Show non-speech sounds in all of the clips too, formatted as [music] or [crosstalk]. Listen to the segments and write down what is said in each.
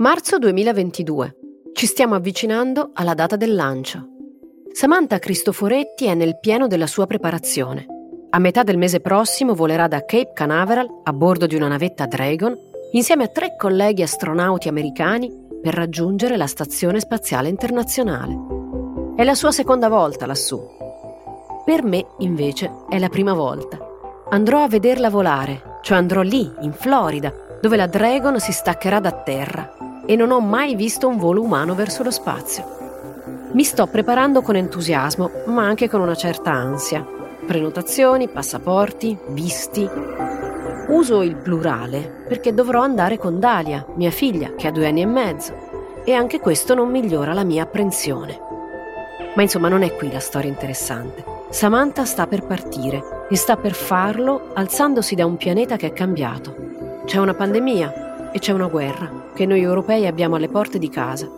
Marzo 2022. Ci stiamo avvicinando alla data del lancio. Samantha Cristoforetti è nel pieno della sua preparazione. A metà del mese prossimo volerà da Cape Canaveral a bordo di una navetta Dragon insieme a tre colleghi astronauti americani per raggiungere la Stazione Spaziale Internazionale. È la sua seconda volta lassù. Per me, invece, è la prima volta. Andrò a vederla volare, cioè andrò lì, in Florida, dove la Dragon si staccherà da terra e non ho mai visto un volo umano verso lo spazio. Mi sto preparando con entusiasmo, ma anche con una certa ansia. Prenotazioni, passaporti, visti. Uso il plurale perché dovrò andare con Dalia, mia figlia, che ha due anni e mezzo, e anche questo non migliora la mia apprensione. Ma insomma non è qui la storia interessante. Samantha sta per partire e sta per farlo alzandosi da un pianeta che è cambiato. C'è una pandemia, e c'è una guerra che noi europei abbiamo alle porte di casa.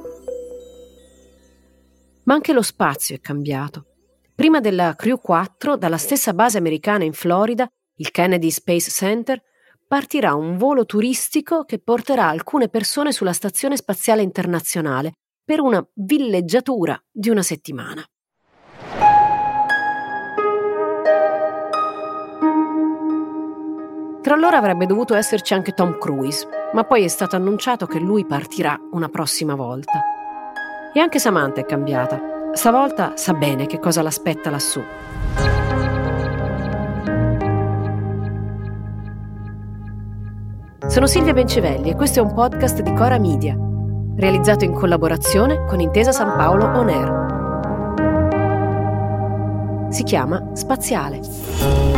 Ma anche lo spazio è cambiato. Prima della Crew 4, dalla stessa base americana in Florida, il Kennedy Space Center, partirà un volo turistico che porterà alcune persone sulla Stazione Spaziale Internazionale per una villeggiatura di una settimana. Tra loro avrebbe dovuto esserci anche Tom Cruise, ma poi è stato annunciato che lui partirà una prossima volta. E anche Samantha è cambiata. Stavolta sa bene che cosa l'aspetta lassù. Sono Silvia Bencivelli e questo è un podcast di Cora Media, realizzato in collaborazione con Intesa San Paolo On Air. Si chiama Spaziale.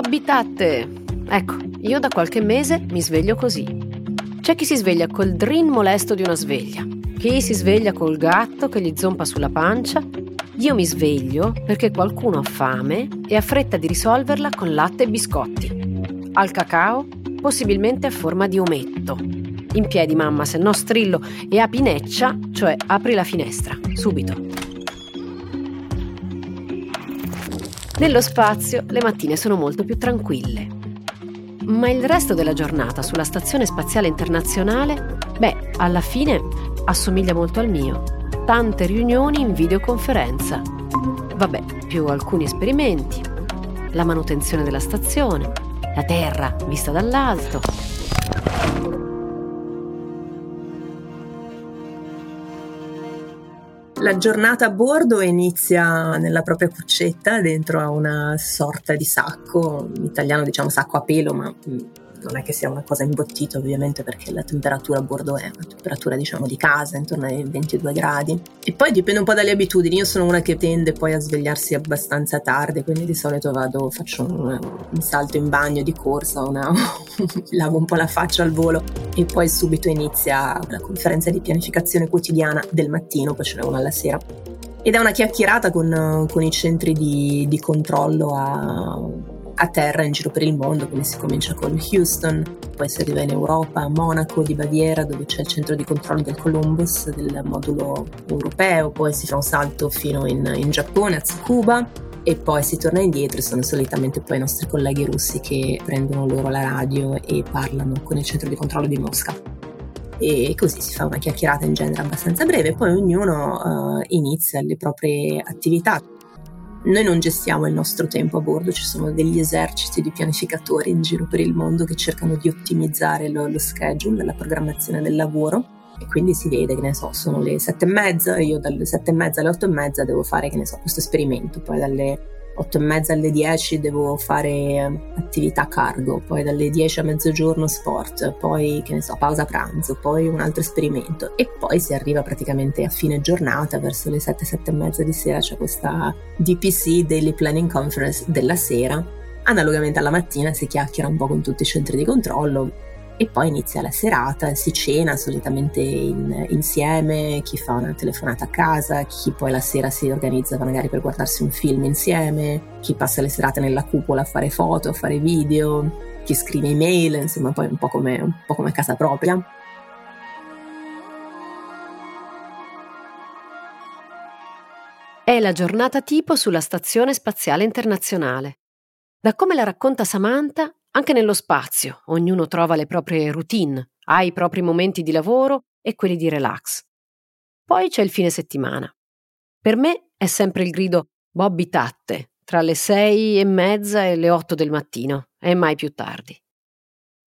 Tatte. Ecco, io da qualche mese mi sveglio così. C'è chi si sveglia col drin molesto di una sveglia, chi si sveglia col gatto che gli zompa sulla pancia. Io mi sveglio perché qualcuno ha fame e ha fretta di risolverla con latte e biscotti. Al cacao, possibilmente a forma di ometto. In piedi, mamma, se no strillo e a pineccia, cioè apri la finestra, subito. Nello spazio le mattine sono molto più tranquille. Ma il resto della giornata sulla Stazione Spaziale Internazionale, beh, alla fine assomiglia molto al mio. Tante riunioni in videoconferenza. Vabbè, più alcuni esperimenti, la manutenzione della stazione, la Terra vista dall'alto. La giornata a bordo inizia nella propria cuccetta dentro a una sorta di sacco, in italiano diciamo sacco a pelo, ma mm, non è che sia una cosa imbottita ovviamente perché la temperatura a bordo è una temperatura diciamo di casa intorno ai 22 gradi. E poi dipende un po' dalle abitudini. Io sono una che tende poi a svegliarsi abbastanza tardi quindi di solito vado faccio un, un salto in bagno di corsa una, [laughs] lavo un po' la faccia al volo e poi subito inizia la conferenza di pianificazione quotidiana del mattino poi ce n'è una alla sera. Ed è una chiacchierata con, con i centri di, di controllo a a terra in giro per il mondo, quindi si comincia con Houston, poi si arriva in Europa, a Monaco di Baviera, dove c'è il centro di controllo del Columbus, del modulo europeo, poi si fa un salto fino in, in Giappone, a Tsukuba, e poi si torna indietro sono solitamente poi i nostri colleghi russi che prendono loro la radio e parlano con il centro di controllo di Mosca. E così si fa una chiacchierata in genere abbastanza breve, poi ognuno uh, inizia le proprie attività. Noi non gestiamo il nostro tempo a bordo, ci sono degli eserciti di pianificatori in giro per il mondo che cercano di ottimizzare lo, lo schedule, la programmazione del lavoro. E quindi si vede che ne so, sono le sette e mezza, io dalle sette e mezza alle otto e mezza devo fare che ne so, questo esperimento, poi dalle 8 e mezza alle 10 devo fare eh, attività cargo, poi dalle 10 a mezzogiorno sport, poi che ne so, pausa pranzo, poi un altro esperimento e poi si arriva praticamente a fine giornata, verso le 7, 7 e mezza di sera c'è questa DPC, Daily Planning Conference della sera. Analogamente alla mattina si chiacchiera un po' con tutti i centri di controllo, e poi inizia la serata, si cena solitamente in, insieme, chi fa una telefonata a casa, chi poi la sera si organizza magari per guardarsi un film insieme, chi passa le serate nella cupola a fare foto, a fare video, chi scrive email, insomma poi un po' come, un po come casa propria. È la giornata tipo sulla Stazione Spaziale Internazionale. Da come la racconta Samantha, anche nello spazio ognuno trova le proprie routine, ha i propri momenti di lavoro e quelli di relax. Poi c'è il fine settimana. Per me è sempre il grido Bobby Tatte tra le sei e mezza e le otto del mattino, e mai più tardi.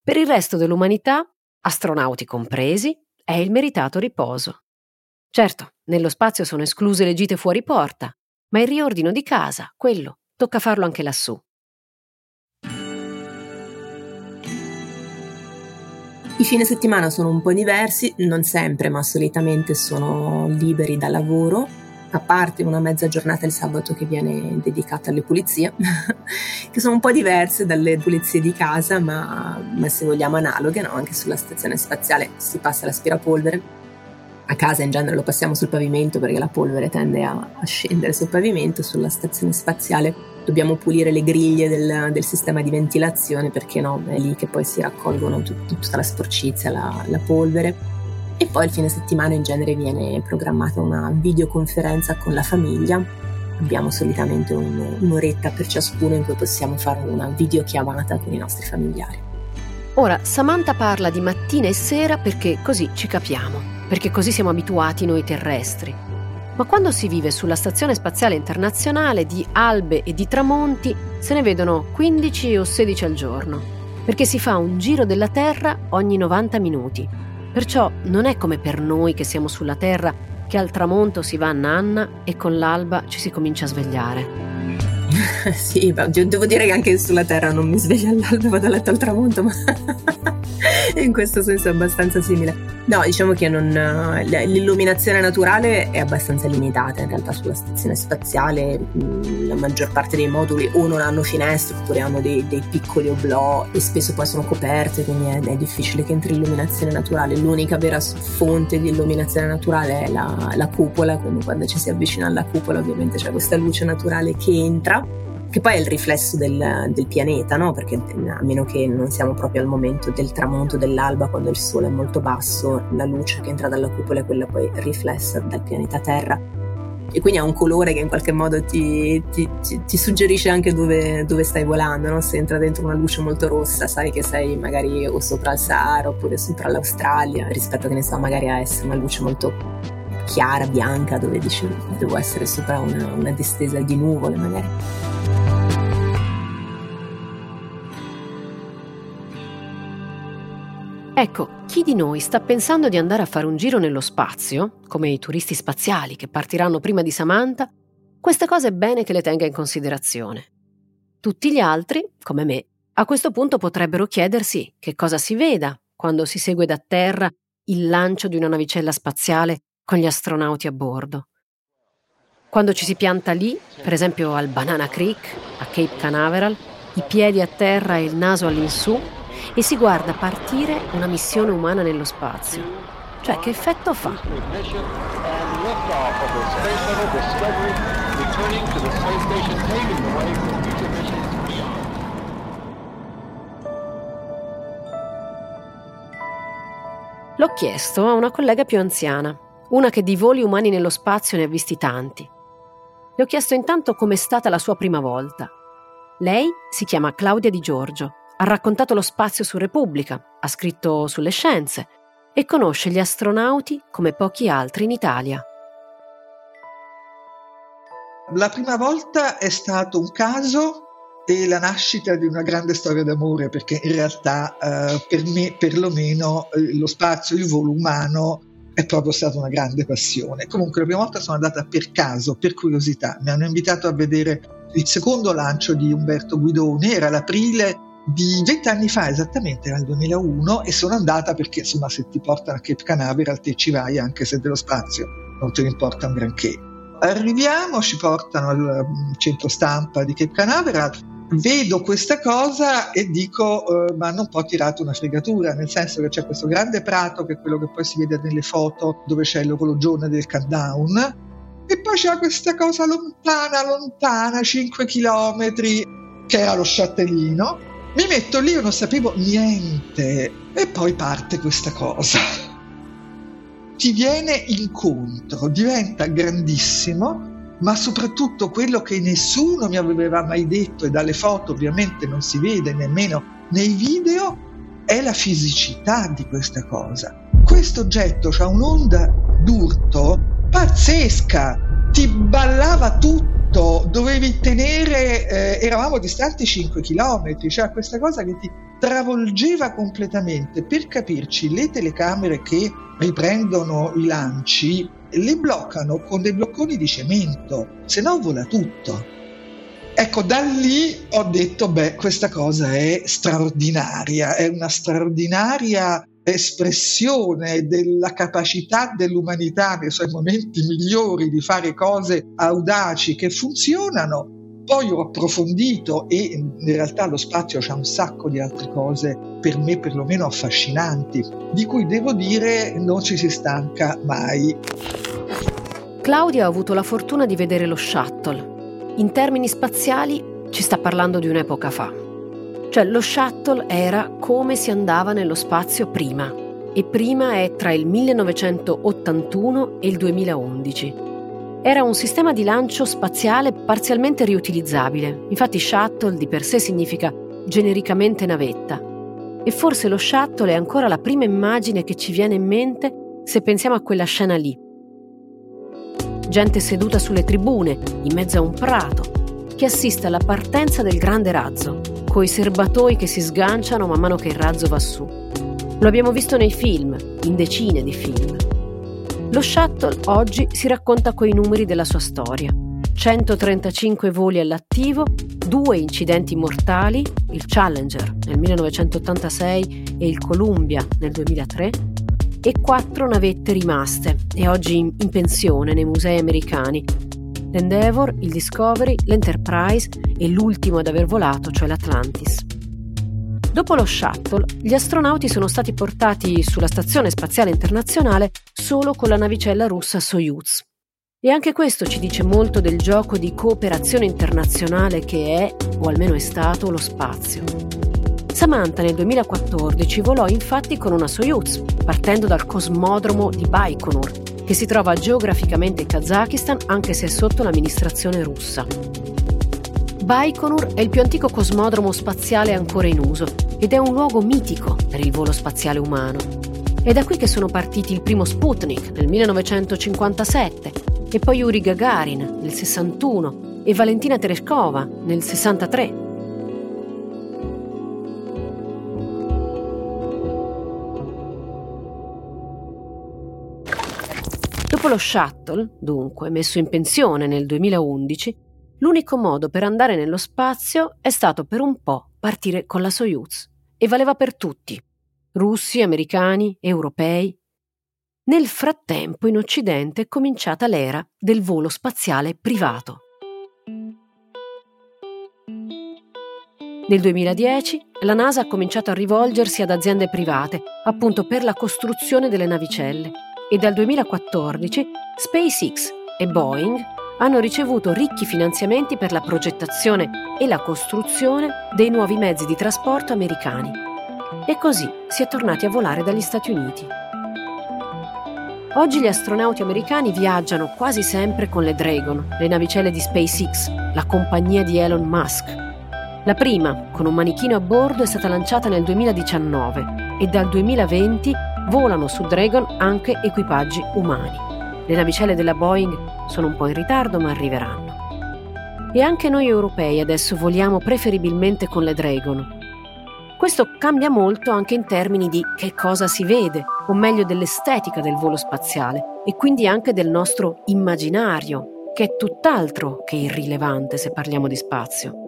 Per il resto dell'umanità, astronauti compresi, è il meritato riposo. Certo, nello spazio sono escluse le gite fuori porta, ma il riordino di casa, quello, tocca farlo anche lassù. I fine settimana sono un po' diversi, non sempre, ma solitamente sono liberi da lavoro, a parte una mezza giornata il sabato che viene dedicata alle pulizie, [laughs] che sono un po' diverse dalle pulizie di casa, ma, ma se vogliamo analoghe, no? anche sulla stazione spaziale si passa l'aspirapolvere a casa in genere lo passiamo sul pavimento perché la polvere tende a, a scendere sul pavimento, sulla stazione spaziale dobbiamo pulire le griglie del, del, sistema di ventilazione perché no, è lì che poi si raccolgono tut, tutta la sporcizia, la, la polvere. E poi il fine settimana in genere viene programmata una videoconferenza con la famiglia. Abbiamo solitamente un, un'oretta per ciascuno in cui possiamo fare una videochiamata con i nostri familiari. Ora, Samantha parla di mattina e sera perché così ci capiamo perché così siamo abituati noi terrestri. Ma quando si vive sulla Stazione Spaziale Internazionale di albe e di tramonti se ne vedono 15 o 16 al giorno, perché si fa un giro della Terra ogni 90 minuti. Perciò non è come per noi che siamo sulla Terra che al tramonto si va a nanna e con l'alba ci si comincia a svegliare. [laughs] sì, devo dire che anche sulla Terra non mi sveglio all'alba, vado a letto al tramonto, ma [laughs] in questo senso è abbastanza simile. No, diciamo che non, l'illuminazione naturale è abbastanza limitata in realtà sulla stazione spaziale, mm, la maggior parte dei moduli o non hanno finestre oppure hanno dei, dei piccoli oblò e spesso poi sono coperte, quindi è, è, difficile che entri illuminazione naturale. L'unica vera fonte di illuminazione naturale è la, la cupola, quindi quando ci si avvicina alla cupola ovviamente c'è questa luce naturale che entra che poi è il riflesso del, del pianeta, no? perché a meno che non siamo proprio al momento del tramonto dell'alba, quando il sole è molto basso, la luce che entra dalla cupola è quella poi riflessa dal pianeta Terra. E quindi ha un colore che in qualche modo ti, ti, ti, ti suggerisce anche dove, dove stai volando. No? Se entra dentro una luce molto rossa, sai che sei magari o sopra il Sahara oppure sopra l'Australia, rispetto che ne so, magari a essere una luce molto chiara, bianca, dove dici devo essere sopra una, una distesa di nuvole magari. Ecco, chi di noi sta pensando di andare a fare un giro nello spazio, come i turisti spaziali che partiranno prima di Samantha, queste cose è bene che le tenga in considerazione. Tutti gli altri, come me, a questo punto potrebbero chiedersi che cosa si veda quando si segue da terra il lancio di una navicella spaziale con gli astronauti a bordo. Quando ci si pianta lì, per esempio al Banana Creek, a Cape Canaveral, i piedi a terra e il naso all'insù, e si guarda partire una missione umana nello spazio. Cioè, che effetto fa? L'ho chiesto a una collega più anziana, una che di voli umani nello spazio ne ha visti tanti. Le ho chiesto intanto com'è stata la sua prima volta. Lei si chiama Claudia Di Giorgio ha raccontato lo spazio su Repubblica, ha scritto sulle scienze e conosce gli astronauti come pochi altri in Italia. La prima volta è stato un caso e la nascita di una grande storia d'amore, perché in realtà eh, per me perlomeno eh, lo spazio, il volo umano è proprio stata una grande passione. Comunque la prima volta sono andata per caso, per curiosità, mi hanno invitato a vedere il secondo lancio di Umberto Guidoni, era l'aprile di vent'anni fa esattamente, il 2001 e sono andata perché insomma se ti portano a Cape Canaveral te ci vai anche se dello spazio non te ne importa un granché. Arriviamo, ci portano al mm, centro stampa di Cape Canaveral, vedo questa cosa e dico eh, ma non può tirato una fregatura, nel senso che c'è questo grande prato che è quello che poi si vede nelle foto dove c'è l'orologione del countdown e poi c'è questa cosa lontana, lontana, 5 km che era lo sciatellino Mi metto lì, io non sapevo niente e poi parte questa cosa. Ti viene incontro, diventa grandissimo ma soprattutto quello che nessuno mi aveva mai detto e dalle foto ovviamente non si vede nemmeno nei video è la fisicità di questa cosa. Questo oggetto ha un'onda d'urto pazzesca, ti ballava tutto, dovevi tenere, eh, eravamo distanti 5 km, cioè questa cosa che ti travolgeva completamente. Per capirci, le telecamere che riprendono i lanci li bloccano con dei blocconi di cemento, se no vola tutto. Ecco, da lì ho detto, beh, questa cosa è straordinaria, è una straordinaria espressione della capacità dell'umanità nei suoi momenti migliori di fare cose audaci che funzionano. Poi ho approfondito e in realtà lo spazio c'ha un sacco di altre cose per me perlomeno affascinanti, di cui devo dire non ci si stanca mai. Claudia ha avuto la fortuna di vedere lo shuttle. In termini spaziali ci sta parlando di un'epoca fa. Cioè lo shuttle era come si andava nello spazio prima e prima è tra il 1981 e il 2011. Era un sistema di lancio spaziale parzialmente riutilizzabile, infatti shuttle di per sé significa genericamente navetta. E forse lo shuttle è ancora la prima immagine che ci viene in mente se pensiamo a quella scena lì, gente seduta sulle tribune, in mezzo a un prato, che assiste alla partenza del grande razzo, coi serbatoi che si sganciano man mano che il razzo va su. Lo abbiamo visto nei film, in decine di film. Lo shuttle oggi si racconta coi numeri della sua storia. 135 voli all'attivo, due incidenti mortali, il Challenger nel 1986 e il Columbia nel 2003, e quattro navette rimaste e oggi in, pensione nei musei americani. L'Endeavour, il Discovery, l'Enterprise e l'ultimo ad aver volato, cioè l'Atlantis. Dopo lo shuttle, gli astronauti sono stati portati sulla Stazione Spaziale Internazionale solo con la navicella russa Soyuz. E anche questo ci dice molto del gioco di cooperazione internazionale che è, o almeno è stato, lo spazio. Samantha nel 2014 volò infatti con una Soyuz, partendo dal cosmodromo di Baikonur, che si trova geograficamente in Kazakistan anche se è sotto l'amministrazione russa. Baikonur è il più antico cosmodromo spaziale ancora in uso ed è un luogo mitico per il volo spaziale umano. È da qui che sono partiti il primo Sputnik nel 1957 e poi Yuri Gagarin nel 61 e Valentina Tereshkova nel 63 Dopo lo shuttle, dunque, messo in pensione nel 2011, l'unico modo per andare nello spazio è stato per un po' partire con la Soyuz. E valeva per tutti, russi, americani, europei. Nel frattempo in Occidente è cominciata l'era del volo spaziale privato. Nel 2010 la NASA ha cominciato a rivolgersi ad aziende private, appunto per la costruzione delle navicelle e dal 2014 SpaceX e Boeing hanno ricevuto ricchi finanziamenti per la progettazione e la costruzione dei nuovi mezzi di trasporto americani. E così si è tornati a volare dagli Stati Uniti. Oggi gli astronauti americani viaggiano quasi sempre con le Dragon, le navicelle di SpaceX, la compagnia di Elon Musk. La prima, con un manichino a bordo, è stata lanciata nel 2019 e dal 2020 volano su Dragon anche equipaggi umani. Le navicelle della Boeing sono un po' in ritardo ma arriveranno. E anche noi europei adesso voliamo preferibilmente con le Dragon. Questo cambia molto anche in termini di che cosa si vede, o meglio dell'estetica del volo spaziale, e quindi anche del nostro immaginario, che è tutt'altro che irrilevante se parliamo di spazio.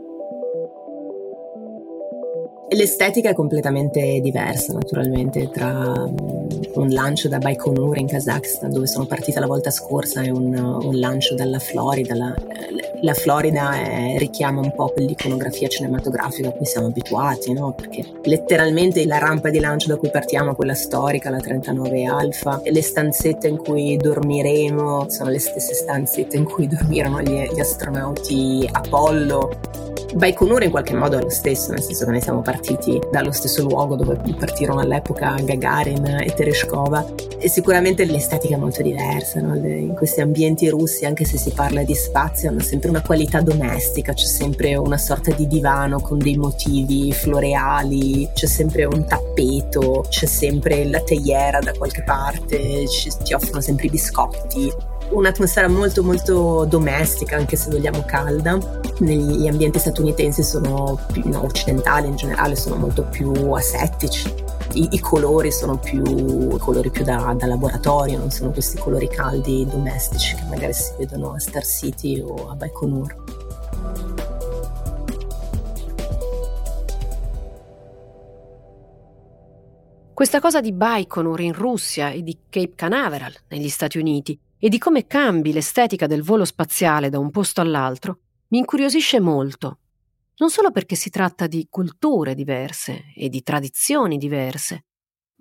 L'estetica è completamente diversa naturalmente tra mm, un lancio da Baikonur in Kazakhstan dove sono partita la volta scorsa e un, un lancio dalla Florida. La, la Florida è, richiama un po' quell'iconografia cinematografica a cui siamo abituati, no? perché letteralmente la rampa di lancio da cui partiamo, quella storica, la 39 Alfa, le stanzette in cui dormiremo sono le stesse stanzette in cui dormirono gli, gli astronauti Apollo Baikonur in qualche modo è lo stesso, nel senso che noi siamo partiti dallo stesso luogo dove partirono all'epoca Gagarin e Tereshkova e sicuramente l'estetica è molto diversa, no? in questi ambienti russi anche se si parla di spazio hanno sempre una qualità domestica, c'è sempre una sorta di divano con dei motivi floreali, c'è sempre un tappeto, c'è sempre la teiera da qualche parte, ci, ti offrono sempre i biscotti un'atmosfera molto molto domestica, anche se vogliamo calda. Negli ambienti statunitensi sono più, no, occidentali in generale sono molto più asettici. I, i colori sono più colori più da, da, laboratorio, non sono questi colori caldi domestici che magari si vedono a Star City o a Baikonur. Questa cosa di Baikonur in Russia e di Cape Canaveral negli Stati Uniti e di come cambi l'estetica del volo spaziale da un posto all'altro mi incuriosisce molto, non solo perché si tratta di culture diverse e di tradizioni diverse,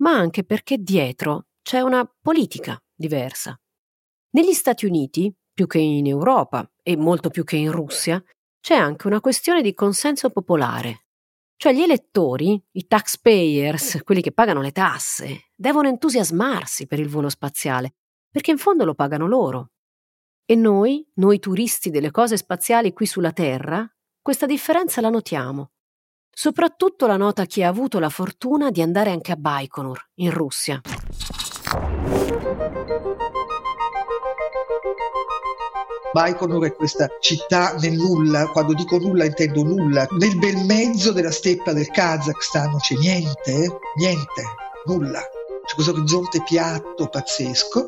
ma anche perché dietro c'è una politica diversa. Negli Stati Uniti, più che in Europa e molto più che in Russia, c'è anche una questione di consenso popolare. Cioè gli elettori, i taxpayers, quelli che pagano le tasse, devono entusiasmarsi per il volo spaziale perché in fondo lo pagano loro. E noi, noi turisti delle cose spaziali qui sulla Terra, questa differenza la notiamo. Soprattutto la nota chi ha avuto la fortuna di andare anche a Baikonur, in Russia. Baikonur è questa città nel nulla, quando dico nulla intendo nulla, nel bel mezzo della steppa del Kazakhstan non c'è niente, niente, nulla. C'è questo orizzonte piatto pazzesco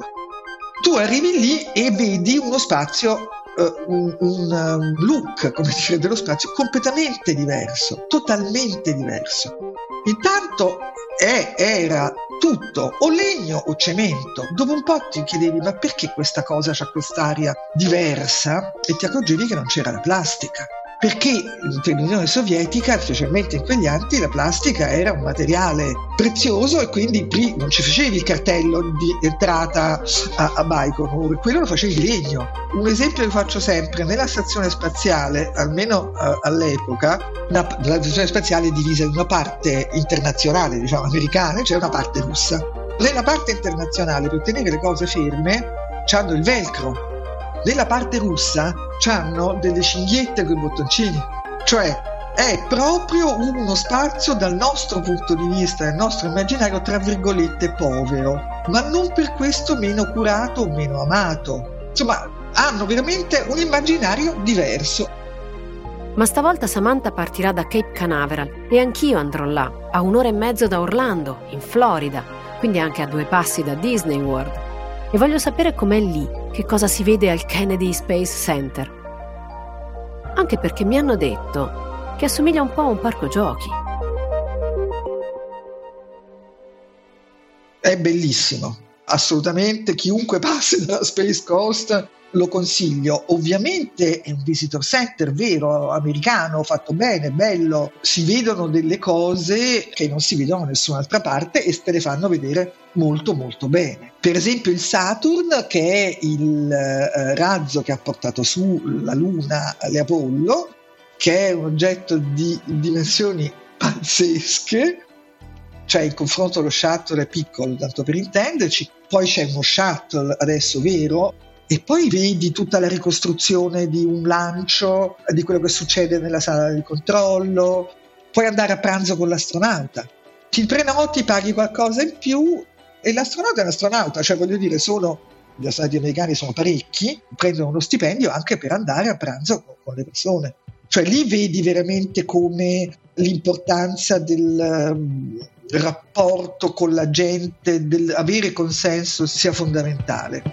tu arrivi lì e vedi uno spazio, uh, un, un um, look, come dire, dello spazio completamente diverso, totalmente diverso. Intanto è, era tutto o legno o cemento. Dopo un po' ti chiedevi ma perché questa cosa ha quest'aria diversa e ti accorgevi che non c'era la plastica perché nell'Unione Sovietica, specialmente in quegli anni, la plastica era un materiale prezioso e quindi non ci facevi il cartello di entrata a, a Baikonur, quello lo facevi di legno. Un esempio che faccio sempre, nella stazione spaziale, almeno uh, all'epoca, la, la, stazione spaziale è divisa in una parte internazionale, diciamo americana, e c'è una parte russa. Nella parte internazionale, per tenere le cose ferme, hanno il velcro, nella parte russa hanno delle cinghiette con i bottoncini, cioè è proprio uno spazio dal nostro punto di vista, del nostro immaginario, tra virgolette, povero, ma non per questo meno curato o meno amato. Insomma, hanno veramente un immaginario diverso. Ma stavolta Samantha partirà da Cape Canaveral e anch'io andrò là, a un'ora e mezzo da Orlando, in Florida, quindi anche a due passi da Disney World e voglio sapere com'è lì, che cosa si vede al Kennedy Space Center. Anche perché mi hanno detto che assomiglia un po' a un parco giochi. È bellissimo, assolutamente. Chiunque [laughs] passi dalla Space Coast lo consiglio. Ovviamente è un visitor center vero, americano, fatto bene, bello. Si vedono delle cose che non si vedono da nessun'altra parte e te le fanno vedere molto molto bene. Per esempio il Saturn, che è il eh, razzo che ha portato su la Luna alle Apollo, che è un oggetto di dimensioni pazzesche, cioè il confronto allo shuttle è piccolo, tanto per intenderci, poi c'è uno shuttle adesso vero e poi vedi tutta la ricostruzione di un lancio, di quello che succede nella sala di controllo, puoi andare a pranzo con l'astronauta, ti prenoti, paghi qualcosa in più e l'astronauta è un astronauta, cioè voglio dire, sono, gli astronauti americani sono parecchi, prendono uno stipendio anche per andare a pranzo con, con le persone. Cioè lì vedi veramente come l'importanza del rapporto con la gente, dell'avere consenso sia fondamentale.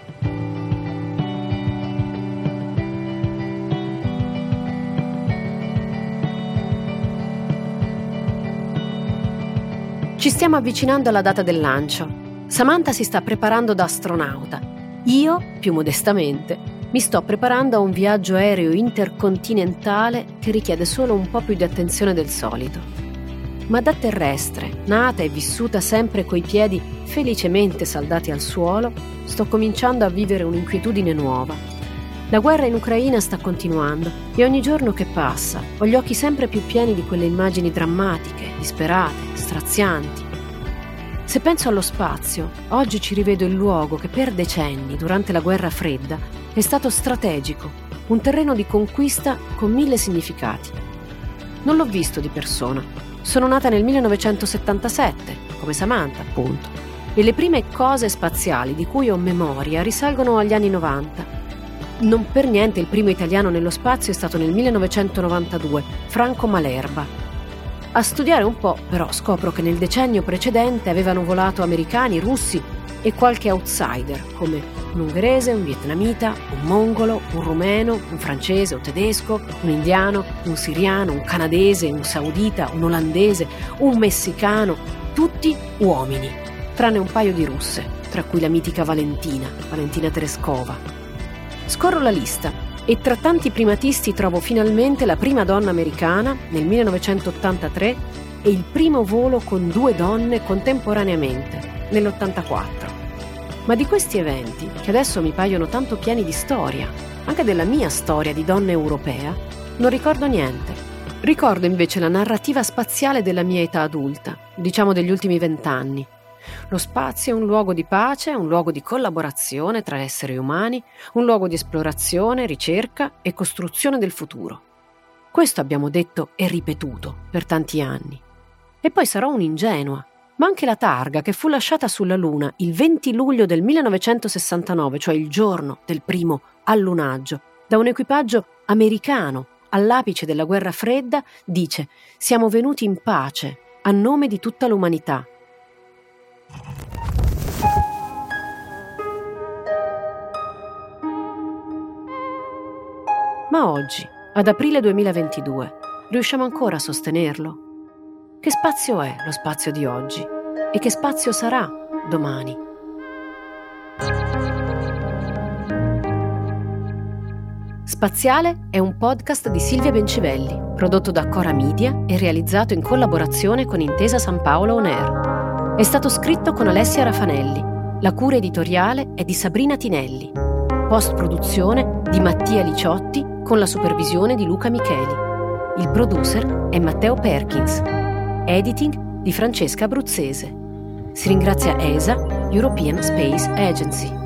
Ci stiamo avvicinando alla data del lancio. Samantha si sta preparando da astronauta. Io, più modestamente, mi sto preparando a un viaggio aereo intercontinentale che richiede solo un po' più di attenzione del solito. Ma da terrestre, nata e vissuta sempre coi piedi felicemente saldati al suolo, sto cominciando a vivere un'inquietudine nuova. La guerra in Ucraina sta continuando e ogni giorno che passa ho gli occhi sempre più pieni di quelle immagini drammatiche, disperate, strazianti. Se penso allo spazio, oggi ci rivedo il luogo che per decenni, durante la guerra fredda, è stato strategico, un terreno di conquista con mille significati. Non l'ho visto di persona. Sono nata nel 1977, come Samantha, appunto, e le prime cose spaziali di cui ho memoria risalgono agli anni 90. Non per niente il primo italiano nello spazio è stato nel 1992, Franco Malerba, a studiare un po', però, scopro che nel decennio precedente avevano volato americani, russi e qualche outsider, come un ungherese, un vietnamita, un mongolo, un rumeno, un francese, un tedesco, un indiano, un siriano, un canadese, un saudita, un olandese, un messicano, tutti uomini, tranne un paio di russe, tra cui la mitica Valentina, Valentina Tereskova. Scorro la lista e tra tanti primatisti trovo finalmente la prima donna americana nel 1983 e il primo volo con due donne contemporaneamente nell'84. Ma di questi eventi, che adesso mi paiono tanto pieni di storia, anche della mia storia di donna europea, non ricordo niente. Ricordo invece la narrativa spaziale della mia età adulta, diciamo degli ultimi vent'anni, lo spazio è un luogo di pace, un luogo di collaborazione tra esseri umani, un luogo di esplorazione, ricerca e costruzione del futuro. Questo abbiamo detto e ripetuto per tanti anni. E poi sarò un'ingenua, ma anche la targa che fu lasciata sulla Luna il 20 luglio del 1969, cioè il giorno del primo allunaggio, da un equipaggio americano all'apice della guerra fredda, dice siamo venuti in pace a nome di tutta l'umanità ma oggi, ad aprile 2022, riusciamo ancora a sostenerlo? Che spazio è lo spazio di oggi? E che spazio sarà domani? Spaziale è un podcast di Silvia Bencivelli, prodotto da Cora Media e realizzato in collaborazione con Intesa San Paolo On Air. È stato scritto con Alessia Rafanelli. La cura editoriale è di Sabrina Tinelli. Post produzione di Mattia Liciotti con la supervisione di Luca Micheli. Il producer è Matteo Perkins. Editing di Francesca Abruzzese. Si ringrazia ESA, European Space Agency.